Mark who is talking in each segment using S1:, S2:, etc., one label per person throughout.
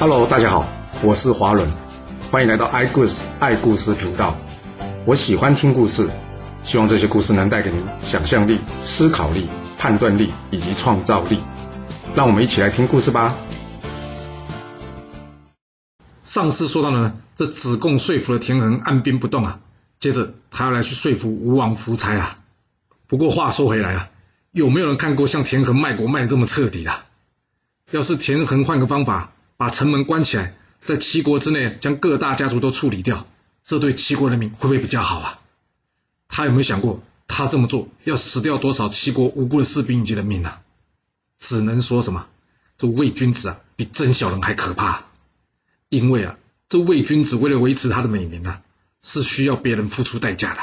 S1: Hello，大家好，我是华伦，欢迎来到爱故事爱故事频道。我喜欢听故事，希望这些故事能带给您想象力、思考力、判断力以及创造力。让我们一起来听故事吧。
S2: 上次说到呢，这子贡说服了田横按兵不动啊，接着他要来去说服吴王夫差啊。不过话说回来啊，有没有人看过像田横卖国卖的这么彻底的？要是田横换个方法，把城门关起来，在齐国之内将各大家族都处理掉，这对齐国人民会不会比较好啊？他有没有想过，他这么做要死掉多少齐国无辜的士兵以及人民呢？只能说什么，这魏君子啊，比真小人还可怕。因为啊，这魏君子为了维持他的美名啊，是需要别人付出代价的。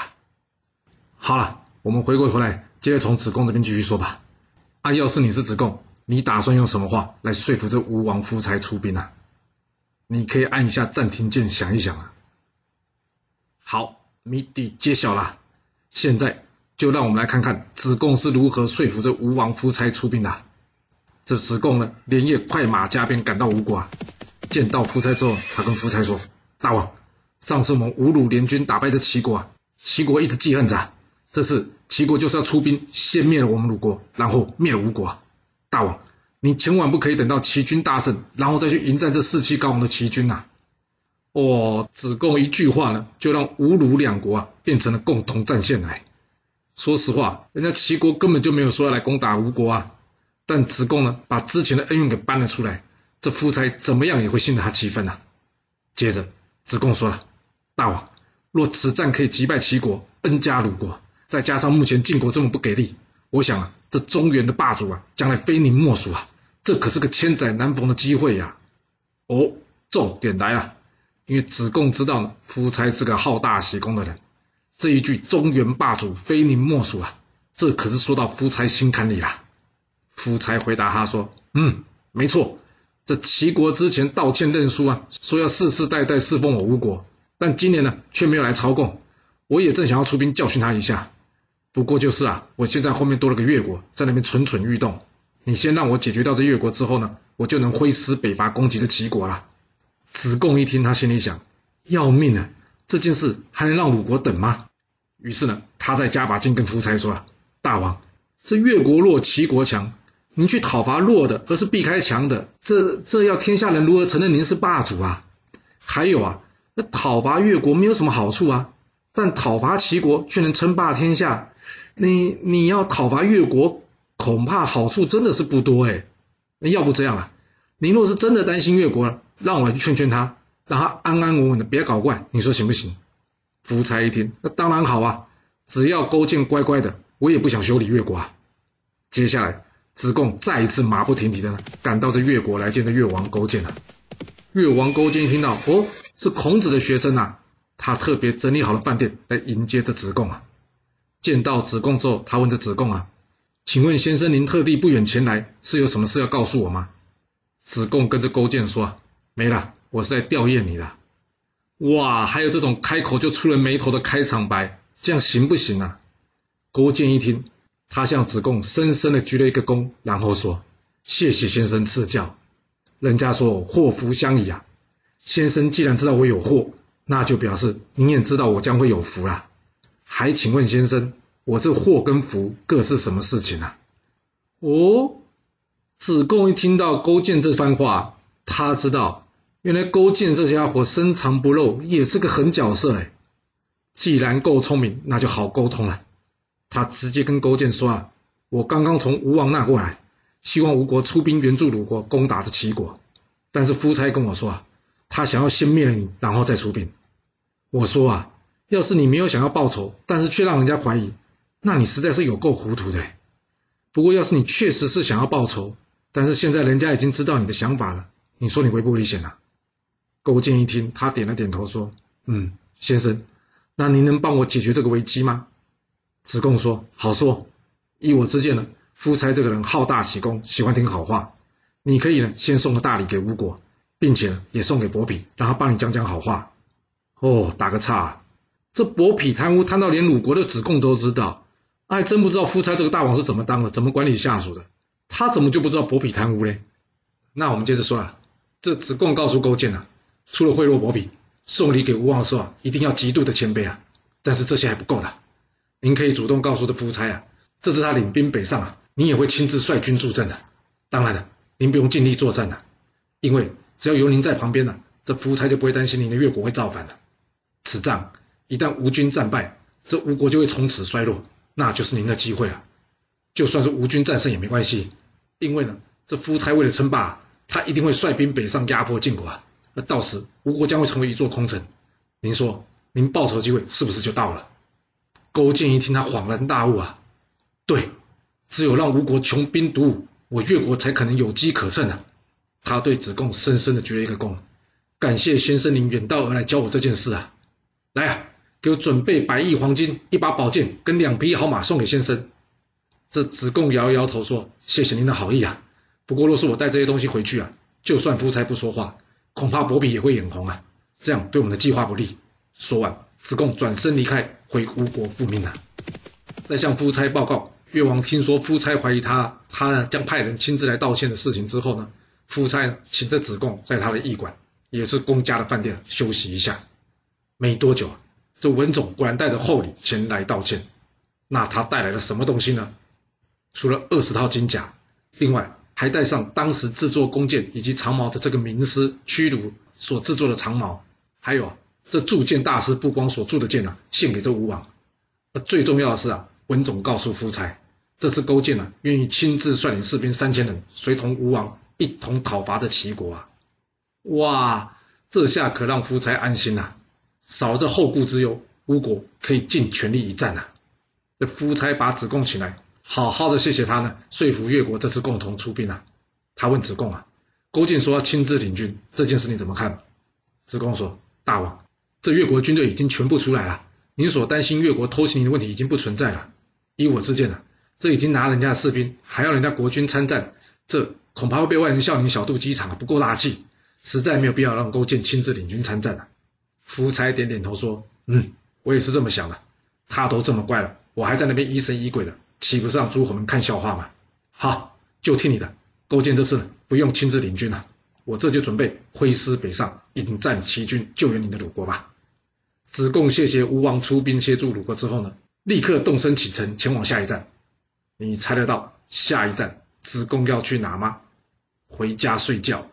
S2: 好了，我们回过头来，接着从子贡这边继续说吧。啊，要是你是子贡，你打算用什么话来说服这吴王夫差出兵啊？你可以按一下暂停键想一想啊。好，谜底揭晓了，现在就让我们来看看子贡是如何说服这吴王夫差出兵的。这子贡呢，连夜快马加鞭赶到吴国啊。见到夫差之后，他跟夫差说：“大王，上次我们五鲁联军打败这齐国啊，齐国一直记恨着。这次齐国就是要出兵，先灭了我们鲁国，然后灭吴国。大王，你千万不可以等到齐军大胜，然后再去迎战这士气高昂的齐军呐！”哦，子贡一句话呢，就让吴鲁两国啊变成了共同战线来。说实话，人家齐国根本就没有说要来攻打吴国啊，但子贡呢，把之前的恩怨给搬了出来。这夫差怎么样也会信得他七分呐。接着，子贡说了：“大王，若此战可以击败齐国，恩加鲁国，再加上目前晋国这么不给力，我想啊，这中原的霸主啊，将来非你莫属啊！这可是个千载难逢的机会呀！”哦，重点来了，因为子贡知道，夫差是个好大喜功的人，这一句“中原霸主非你莫属”啊，这可是说到夫差心坎里了。夫差回答他说：“嗯，没错。”这齐国之前道歉认输啊，说要世世代代侍奉我吴国，但今年呢却没有来朝贡，我也正想要出兵教训他一下。不过就是啊，我现在后面多了个越国在那边蠢蠢欲动，你先让我解决掉这越国之后呢，我就能挥师北伐攻击这齐国了。子贡一听，他心里想：要命啊！这件事还能让鲁国等吗？于是呢，他再加把劲跟夫差说：“大王，这越国弱，齐国强。”您去讨伐弱的，而是避开强的，这这要天下人如何承认您是霸主啊？还有啊，那讨伐越国没有什么好处啊，但讨伐齐国却能称霸天下，你你要讨伐越国，恐怕好处真的是不多哎。那要不这样啊，您若是真的担心越国，让我去劝劝他，让他安安稳稳的别搞怪，你说行不行？夫差一听，那当然好啊，只要勾践乖乖的，我也不想修理越国啊。接下来。子贡再一次马不停蹄的赶到这越国来见这越王勾践了。越王勾践一听到哦是孔子的学生呐，他特别整理好了饭店来迎接这子贡啊。见到子贡之后，他问这子贡啊，请问先生您特地不远前来是有什么事要告诉我吗？子贡跟着勾践说，没了，我是在吊唁你的。哇，还有这种开口就出人眉头的开场白，这样行不行啊？勾践一听。他向子贡深深的鞠了一个躬，然后说：“谢谢先生赐教。人家说祸福相依啊，先生既然知道我有祸，那就表示您也知道我将会有福啦。还请问先生，我这祸跟福各是什么事情啊？”哦，子贡一听到勾践这番话，他知道原来勾践这家伙深藏不露，也是个狠角色哎。既然够聪明，那就好沟通了。他直接跟勾践说啊：“我刚刚从吴王那过来，希望吴国出兵援助鲁国攻打这齐国。但是夫差跟我说啊，他想要先灭了你，然后再出兵。我说啊，要是你没有想要报仇，但是却让人家怀疑，那你实在是有够糊涂的。不过要是你确实是想要报仇，但是现在人家已经知道你的想法了，你说你危不危险啊？”勾践一听，他点了点头说：“嗯，先生，那您能帮我解决这个危机吗？”子贡说：“好说，依我之见呢，夫差这个人好大喜功，喜欢听好话。你可以呢，先送个大礼给吴国，并且，也送给伯嚭，让他帮你讲讲好话。哦，打个岔，这伯嚭贪污贪到连鲁国的子贡都知道，还真不知道夫差这个大王是怎么当的，怎么管理下属的。他怎么就不知道伯嚭贪污嘞？那我们接着说啊，这子贡告诉勾践啊，除了贿赂伯嚭，送礼给吴王的时候啊，一定要极度的谦卑啊。但是这些还不够的，您可以主动告诉这夫差啊，这次他领兵北上啊，您也会亲自率军助阵的。当然了，您不用尽力作战了，因为只要有您在旁边呢，这夫差就不会担心您的越国会造反了。此仗一旦吴军战败，这吴国就会从此衰落，那就是您的机会了。就算是吴军战胜也没关系，因为呢，这夫差为了称霸。他一定会率兵北上压迫晋国啊！那到时吴国将会成为一座空城。您说，您报仇机会是不是就到了？勾践一听，他恍然大悟啊！对，只有让吴国穷兵黩武，我越国才可能有机可乘啊！他对子贡深深的鞠了一个躬，感谢先生您远道而来教我这件事啊！来啊，给我准备百亿黄金、一把宝剑跟两匹好马送给先生。这子贡摇摇头说：“谢谢您的好意啊。”不过，若是我带这些东西回去啊，就算夫差不说话，恐怕伯嚭也会眼红啊，这样对我们的计划不利。说完，子贡转身离开，回吴国复命了。在向夫差报告越王听说夫差怀疑他，他呢将派人亲自来道歉的事情之后呢，夫差请着子贡在他的驿馆，也是公家的饭店休息一下。没多久啊，这文种果然带着厚礼前来道歉。那他带来了什么东西呢？除了二十套金甲，另外。还带上当时制作弓箭以及长矛的这个名师屈卢所制作的长矛，还有啊这铸剑大师不光所铸的剑啊，献给这吴王。而最重要的是啊，文种告诉夫差，这次勾践啊，愿意亲自率领士兵三千人，随同吴王一同讨伐这齐国啊！哇，这下可让夫差安心了，少了这后顾之忧，吴国可以尽全力一战了。这夫差把子贡请来。好好的谢谢他呢，说服越国这次共同出兵啊。他问子贡啊，勾践说要亲自领军，这件事你怎么看？子贡说：大王，这越国军队已经全部出来了，您所担心越国偷袭您的问题已经不存在了。依我之见呢，这已经拿人家的士兵，还要人家国军参战，这恐怕会被外人笑你小肚鸡肠啊，不够大气，实在没有必要让勾践亲自领军参战了。夫差点点头说：嗯，我也是这么想的。他都这么乖了，我还在那边疑神疑鬼的。岂不是让诸侯们看笑话吗？好，就听你的。勾践这次不用亲自领军了，我这就准备挥师北上，引战齐军，救援你的鲁国吧。子贡谢谢吴王出兵协助鲁国之后呢，立刻动身启程前往下一站。你猜得到下一站子贡要去哪吗？回家睡觉？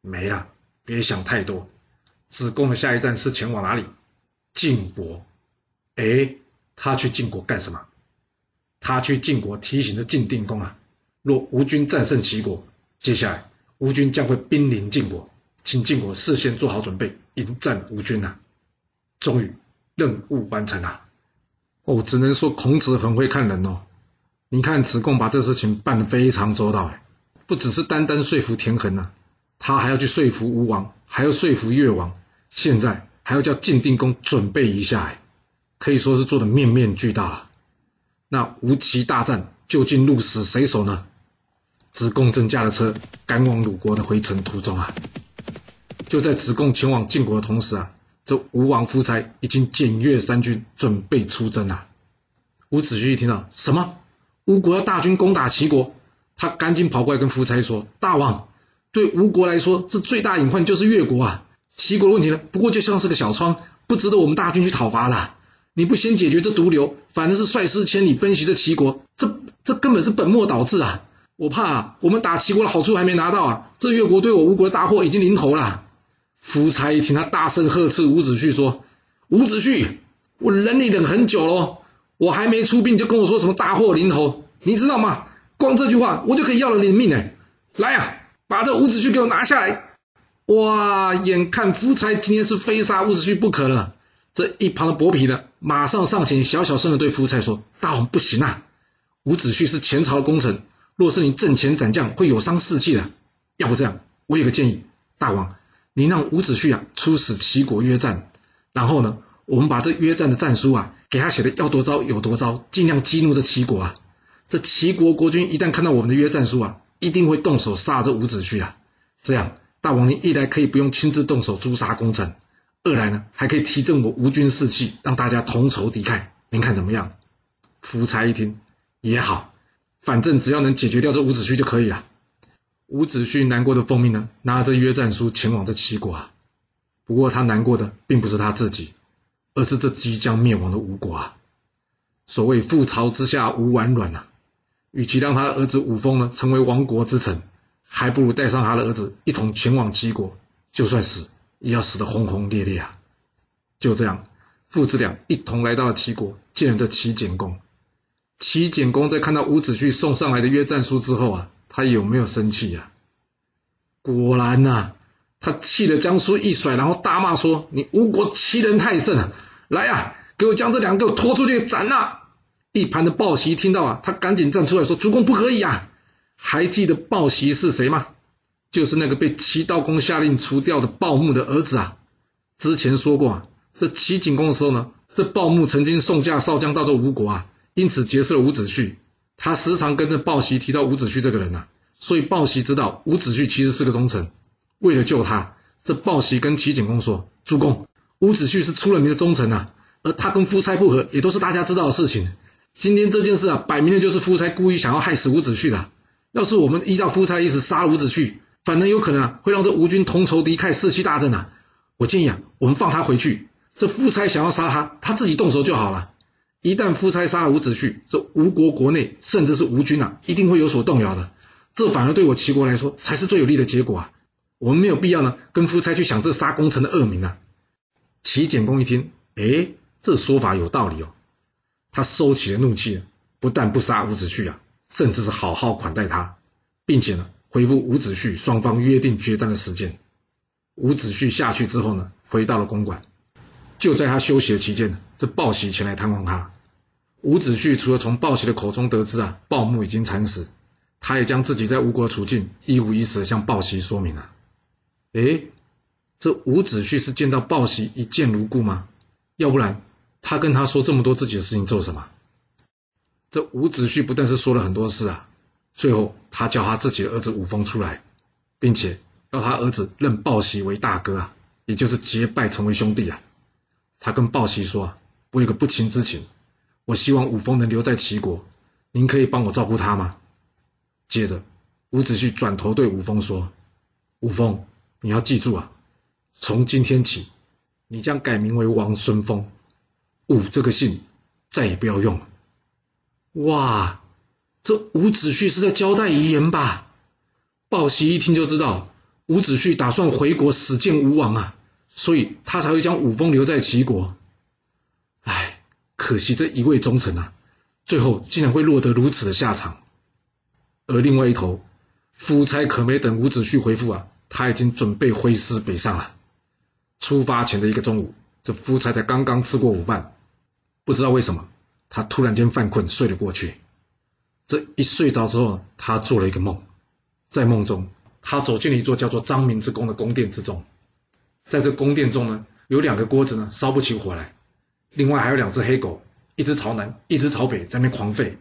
S2: 没了，别想太多。子贡的下一站是前往哪里？晋国。哎，他去晋国干什么？他去晋国提醒着晋定公啊，若吴军战胜齐国，接下来吴军将会兵临晋国，请晋国事先做好准备迎战吴军呐。终于任务完成了，哦，只能说孔子很会看人哦。你看子贡把这事情办得非常周到哎，不只是单单说服田横呐，他还要去说服吴王，还要说服越王，现在还要叫晋定公准备一下哎，可以说是做的面面俱到了。那吴齐大战究竟鹿死谁手呢？子贡正驾着车赶往鲁国的回程途中啊！就在子贡前往晋国的同时啊，这吴王夫差已经检阅三军，准备出征了。伍子胥一听到什么吴国要大军攻打齐国，他赶紧跑过来跟夫差说：“大王，对吴国来说，这最大隐患就是越国啊！齐国的问题呢，不过就像是个小疮，不值得我们大军去讨伐的。”你不先解决这毒瘤，反正是率师千里奔袭这齐国，这这根本是本末倒置啊！我怕我们打齐国的好处还没拿到啊，这越国对我吴国的大祸已经临头了。夫差一听，他大声呵斥伍子胥说：“伍子胥，我忍你忍很久了，我还没出兵，你就跟我说什么大祸临头，你知道吗？光这句话，我就可以要了你的命哎！来呀，把这伍子胥给我拿下来！哇，眼看夫差今天是非杀伍子胥不可了。”这一旁的伯嚭呢，马上上前，小小声的对夫差说：“大王不行啊，伍子胥是前朝的功臣，若是你阵前斩将，会有伤士气的。要不这样，我有个建议，大王，你让伍子胥啊出使齐国约战，然后呢，我们把这约战的战书啊，给他写的要多糟有多糟，尽量激怒这齐国啊。这齐国国君一旦看到我们的约战书啊，一定会动手杀这伍子胥啊。这样，大王您一来可以不用亲自动手诛杀功臣。”二来呢，还可以提振我吴军士气，让大家同仇敌忾。您看怎么样？夫差一听也好，反正只要能解决掉这伍子胥就可以了。伍子胥难过的奉命呢，拿着约战书前往这齐国啊。不过他难过的并不是他自己，而是这即将灭亡的吴国啊。所谓覆巢之下无完卵呐，与其让他的儿子伍峰呢成为亡国之臣，还不如带上他的儿子一同前往齐国，就算死也要死得轰轰烈烈啊！就这样，父子俩一同来到了齐国，见了这齐简公。齐简公在看到伍子胥送上来的约战书之后啊，他有没有生气呀？果然呐，他气得将书一甩，然后大骂说：“你吴国欺人太甚啊！来呀！”给我将这两个拖出去斩了！一旁的鲍喜听到啊，他赶紧站出来说：“主公不可以啊！还记得鲍喜是谁吗？就是那个被齐悼公下令除掉的鲍牧的儿子啊！之前说过啊，这齐景公的时候呢，这鲍牧曾经送嫁少将到这吴国啊，因此结识了伍子胥。他时常跟着鲍喜提到伍子胥这个人呐，所以鲍喜知道伍子胥其实是个忠臣。为了救他，这鲍喜跟齐景公说：‘主公，伍子胥是出了名的忠臣啊！’而他跟夫差不和，也都是大家知道的事情。今天这件事啊，摆明了就是夫差故意想要害死伍子胥的。要是我们依照夫差意思杀了伍子胥，反而有可能啊，会让这吴军同仇敌忾，士气大振啊。我建议啊，我们放他回去。这夫差想要杀他，他自己动手就好了。一旦夫差杀了伍子胥，这吴国国内甚至是吴军啊，一定会有所动摇的。这反而对我齐国来说才是最有利的结果啊。我们没有必要呢，跟夫差去想这杀功臣的恶名啊。齐简公一听，哎。这说法有道理哦，他收起了怒气，不但不杀伍子胥啊，甚至是好好款待他，并且呢，回复伍子胥双方约定决战的时间。伍子胥下去之后呢，回到了公馆，就在他休息的期间呢，这鲍喜前来探望他。伍子胥除了从鲍喜的口中得知啊，鲍牧已经惨死，他也将自己在吴国的处境一五一十的向鲍喜说明了。诶，这伍子胥是见到鲍喜一见如故吗？要不然？他跟他说这么多自己的事情做什么？这伍子胥不但是说了很多事啊，最后他叫他自己的儿子伍峰出来，并且要他儿子认鲍喜为大哥啊，也就是结拜成为兄弟啊。他跟鲍喜说啊，我有个不情之请，我希望伍峰能留在齐国，您可以帮我照顾他吗？接着，伍子胥转头对伍峰说：“伍峰，你要记住啊，从今天起，你将改名为王孙峰。”武这个姓再也不要用了。哇，这伍子胥是在交代遗言吧？鲍喜一听就知道伍子胥打算回国死见吴王啊，所以他才会将武峰留在齐国。唉，可惜这一位忠臣啊，最后竟然会落得如此的下场。而另外一头，夫差可没等伍子胥回复啊，他已经准备挥师北上了。出发前的一个中午，这夫差才刚刚吃过午饭。不知道为什么，他突然间犯困，睡了过去。这一睡着之后，他做了一个梦，在梦中，他走进了一座叫做张明之宫的宫殿之中。在这宫殿中呢，有两个锅子呢烧不起火来，另外还有两只黑狗，一只朝南，一只朝北，在那狂吠。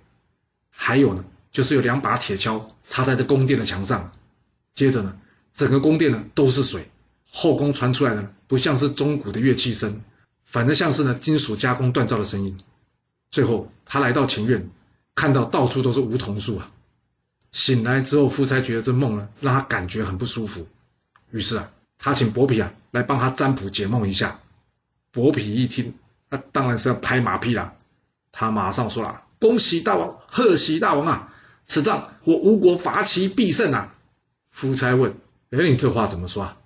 S2: 还有呢，就是有两把铁锹插在这宫殿的墙上。接着呢，整个宫殿呢都是水，后宫传出来的不像是钟鼓的乐器声。反正像是呢金属加工锻造的声音。最后，他来到前院，看到到处都是梧桐树啊。醒来之后，夫差觉得这梦呢让他感觉很不舒服，于是啊，他请伯嚭啊来帮他占卜解梦一下。伯嚭一听，那当然是要拍马屁啦。他马上说了：“恭喜大王，贺喜大王啊！此仗我吴国伐齐必胜啊！”夫差问：“哎，你这话怎么说啊？”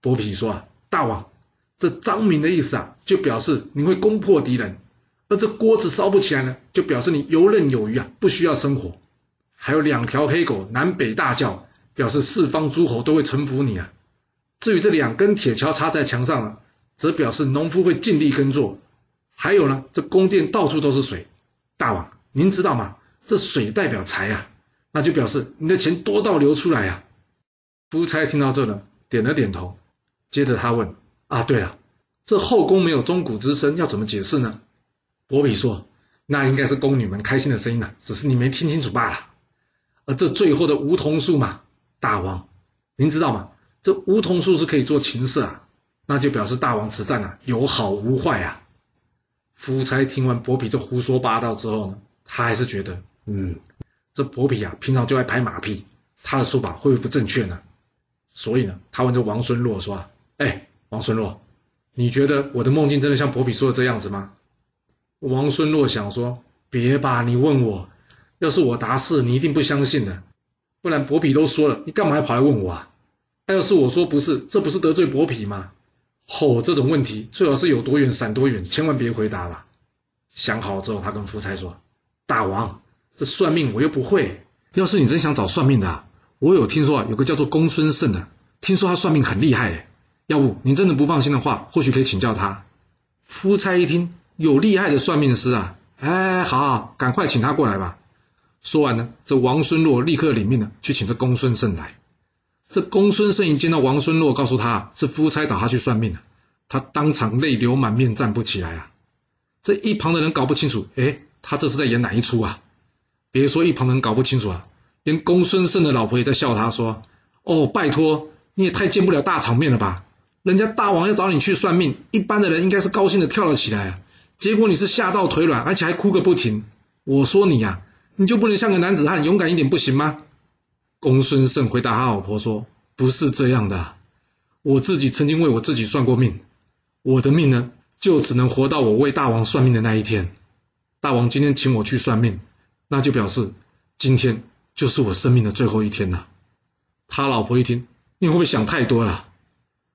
S2: 伯皮说：“啊，大王。”这张明的意思啊，就表示你会攻破敌人；而这锅子烧不起来呢，就表示你游刃有余啊，不需要生火。还有两条黑狗南北大叫，表示四方诸侯都会臣服你啊。至于这两根铁锹插在墙上啊，则表示农夫会尽力耕作。还有呢，这宫殿到处都是水，大王您知道吗？这水代表财啊，那就表示你的钱多到流出来啊。夫差听到这呢，点了点头，接着他问。啊，对了，这后宫没有钟鼓之声，要怎么解释呢？伯嚭说：“那应该是宫女们开心的声音呢，只是你没听清楚罢了。”而这最后的梧桐树嘛，大王，您知道吗？这梧桐树是可以做琴瑟啊，那就表示大王此战啊有好无坏啊。夫差听完伯嚭这胡说八道之后呢，他还是觉得，嗯，这伯嚭啊，平常就爱拍马屁，他的说法会不会不正确呢？所以呢，他问这王孙洛说：“哎，王孙洛，你觉得我的梦境真的像伯比说的这样子吗？”王孙洛想说：“别吧，你问我，要是我答是，你一定不相信的。不然伯比都说了，你干嘛还跑来问我啊？那要是我说不是，这不是得罪伯比吗？吼，这种问题最好是有多远闪多远，千万别回答了。”想好之后，他跟夫差说：“大王，这算命我又不会。要是你真想找算命的，我有听说啊，有个叫做公孙胜的，听说他算命很厉害。要不您真的不放心的话，或许可以请教他。”夫差一听，有厉害的算命师啊！哎，好，赶快请他过来吧。说完呢，这王孙洛立刻领命了，去请这公孙胜来。这公孙胜一见到王孙洛，告诉他是夫差找他去算命的，他当场泪流满面，站不起来啊。这一旁的人搞不清楚，哎，他这是在演哪一出啊？别说一旁的人搞不清楚啊，连公孙胜的老婆也在笑他，说：“哦，拜托，你也太见不了大场面了吧？人家大王要找你去算命，一般的人应该是高兴的跳了起来，结果你是吓到腿软，而且还哭个不停。我说你呀，你就不能像个男子汉，勇敢一点不行吗？”公孙胜回答他老婆说：“不是这样的，我自己曾经为我自己算过命，我的命呢？”就只能活到我为大王算命的那一天。大王今天请我去算命，那就表示今天就是我生命的最后一天了。他老婆一听，你会不会想太多了？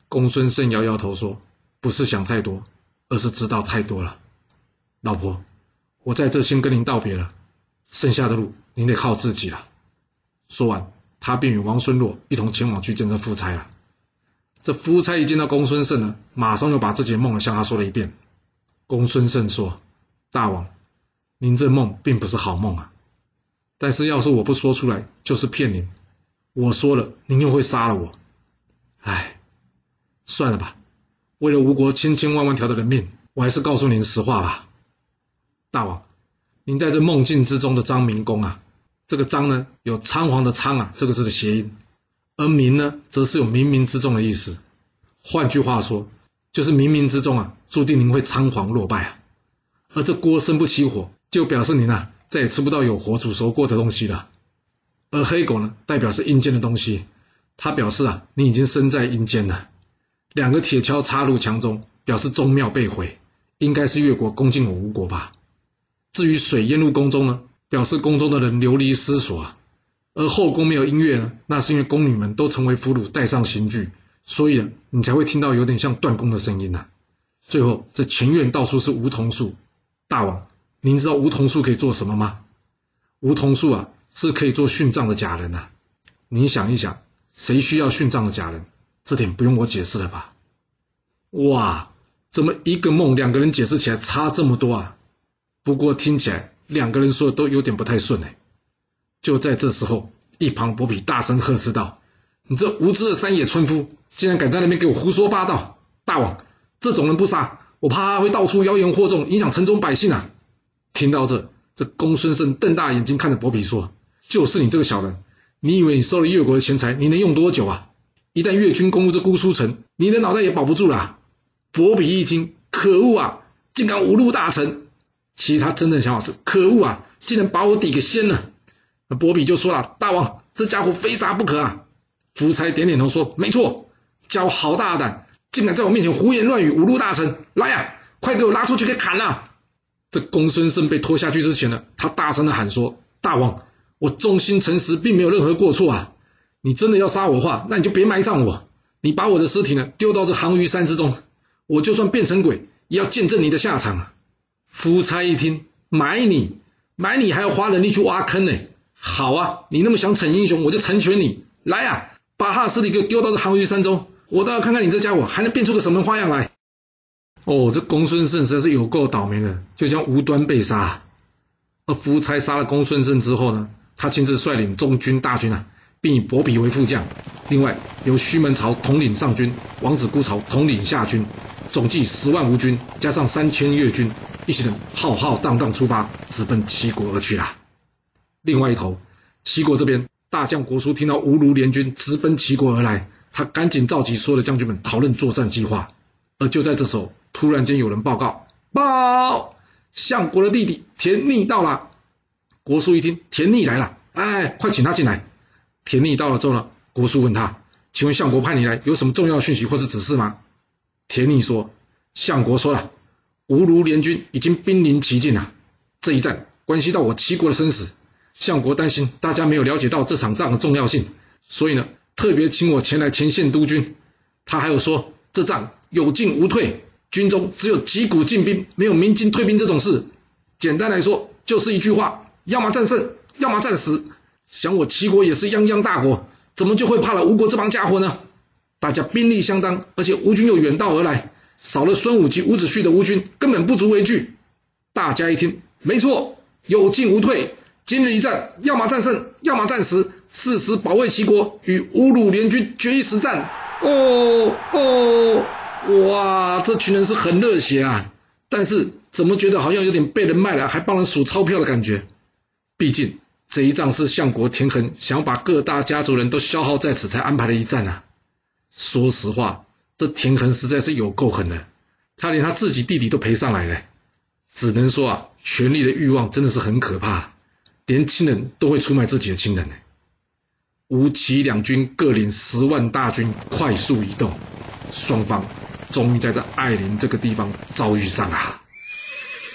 S2: 公孙胜摇摇头说：“不是想太多，而是知道太多了。”老婆，我在这先跟您道别了，剩下的路您得靠自己了。说完，他便与王孙洛一同前往去见这夫差了。这夫差一见到公孙胜呢，马上又把自己的梦向他说了一遍。公孙胜说：“大王，您这梦并不是好梦啊。但是要是我不说出来，就是骗您。我说了，您又会杀了我。哎，算了吧，为了吴国千千万万条的人命，我还是告诉您实话吧。大王，您在这梦境之中的张明公啊，这个张呢，有仓皇的仓啊，这个字的谐音。”而明呢，则是有冥冥之中的意思。换句话说，就是冥冥之中啊，注定您会仓皇落败啊。而这锅生不起火，就表示您啊，再也吃不到有火煮熟过的东西了。而黑狗呢，代表是阴间的东西，它表示啊，你已经身在阴间了。两个铁锹插入墙中，表示宗庙被毁，应该是越国攻进我吴国吧。至于水淹入宫中呢，表示宫中的人流离失所啊。而后宫没有音乐呢，那是因为宫女们都成为俘虏，带上刑具，所以你才会听到有点像断供的声音呐。最后，这前院到处是梧桐树，大王，您知道梧桐树可以做什么吗？梧桐树啊，是可以做殉葬的假人呐。你想一想，谁需要殉葬的假人？这点不用我解释了吧？哇，怎么一个梦两个人解释起来差这么多啊？不过听起来两个人说的都有点不太顺哎。就在这时候，一旁伯比大声呵斥道：“你这无知的山野村夫，竟然敢在那边给我胡说八道！大王，这种人不杀，我怕他会到处妖言惑众，影响城中百姓啊！”听到这，这公孙胜瞪大眼睛看着伯比说：“就是你这个小人，你以为你收了越国的钱财，你能用多久啊？一旦越军攻入这姑苏城，你的脑袋也保不住了。”伯比一听，可恶啊，竟敢侮辱大臣！其实他真正想法是：可恶啊，竟然把我抵给先了！那伯比就说了：“大王，这家伙非杀不可啊！”夫差点点头说：“没错，家伙好大胆，竟敢在我面前胡言乱语，侮辱大臣！来呀，快给我拉出去给砍了！”这公孙胜被拖下去之前呢，他大声的喊说：“大王，我忠心诚实，并没有任何过错啊！你真的要杀我的话，那你就别埋葬我，你把我的尸体呢丢到这杭鱼山之中，我就算变成鬼，也要见证你的下场啊！”夫差一听，埋你，埋你还要花人力去挖坑呢。好啊，你那么想逞英雄，我就成全你。来呀，把他的尸体给我丢到这杭鱼山中，我倒要看看你这家伙还能变出个什么花样来。哦，这公孙胜实在是有够倒霉的，就将无端被杀。而夫差杀了公孙胜之后呢，他亲自率领中军大军啊，并以伯比为副将，另外由胥门曹统领上军，王子孤曹统领下军，总计十万吴军，加上三千越军，一行人浩浩荡荡出发，直奔齐国而去啊。另外一头，齐国这边大将国叔听到吴卢联军直奔齐国而来，他赶紧召集所有的将军们讨论作战计划。而就在这时候，突然间有人报告：报，相国的弟弟田逆到了。国叔一听，田逆来了，哎，快请他进来。田逆到了之后呢，国叔问他：“请问相国派你来有什么重要讯息或是指示吗？”田逆说：“相国说了，吴卢联军已经兵临其境了，这一战关系到我齐国的生死，相国担心大家没有了解到这场仗的重要性，所以呢，特别请我前来前线督军。他还有说，这仗有进无退，军中只有击鼓进兵，没有鸣金退兵这种事。简单来说，就是一句话：要么战胜，要么战死。想我齐国也是泱泱大国，怎么就会怕了吴国这帮家伙呢？大家兵力相当，而且吴军又远道而来，少了孙武及伍子胥的吴军根本不足为惧。大家一听，没错，有进无退。今日一战，要么战胜，要么战死，誓死保卫齐国，与吴鲁联军决一死战。哦哦，哇，这群人是很热血啊！但是怎么觉得好像有点被人卖了，还帮人数钞票的感觉？毕竟这一仗是相国田横想把各大家族人都消耗在此才安排的一战啊。说实话，这田横实在是有够狠的，他连他自己弟弟都陪上来了。只能说啊，权力的欲望真的是很可怕，连亲人都会出卖自己的亲人呢。吴齐两军各领十万大军，快速移动，双方终于在这艾琳这个地方遭遇上了。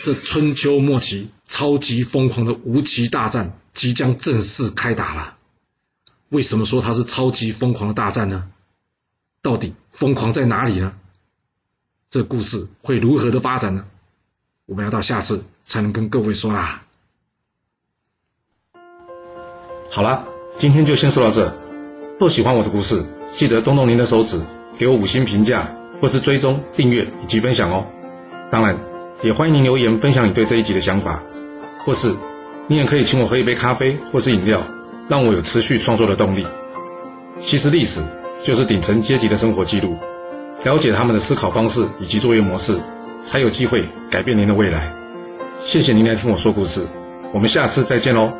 S2: 这春秋末期超级疯狂的吴齐大战即将正式开打了。为什么说它是超级疯狂的大战呢？到底疯狂在哪里呢？这故事会如何的发展呢？我们要到下次才能跟各位说啦。
S1: 好了，今天就先说到这。若喜欢我的故事，记得动动您的手指，给我五星评价，或是追踪、订阅以及分享哦。当然，也欢迎您留言分享你对这一集的想法，或是你也可以请我喝一杯咖啡或是饮料，让我有持续创作的动力。其实历史。就是顶层阶级的生活记录，了解他们的思考方式以及作业模式，才有机会改变您的未来。谢谢您来听我说故事，我们下次再见喽。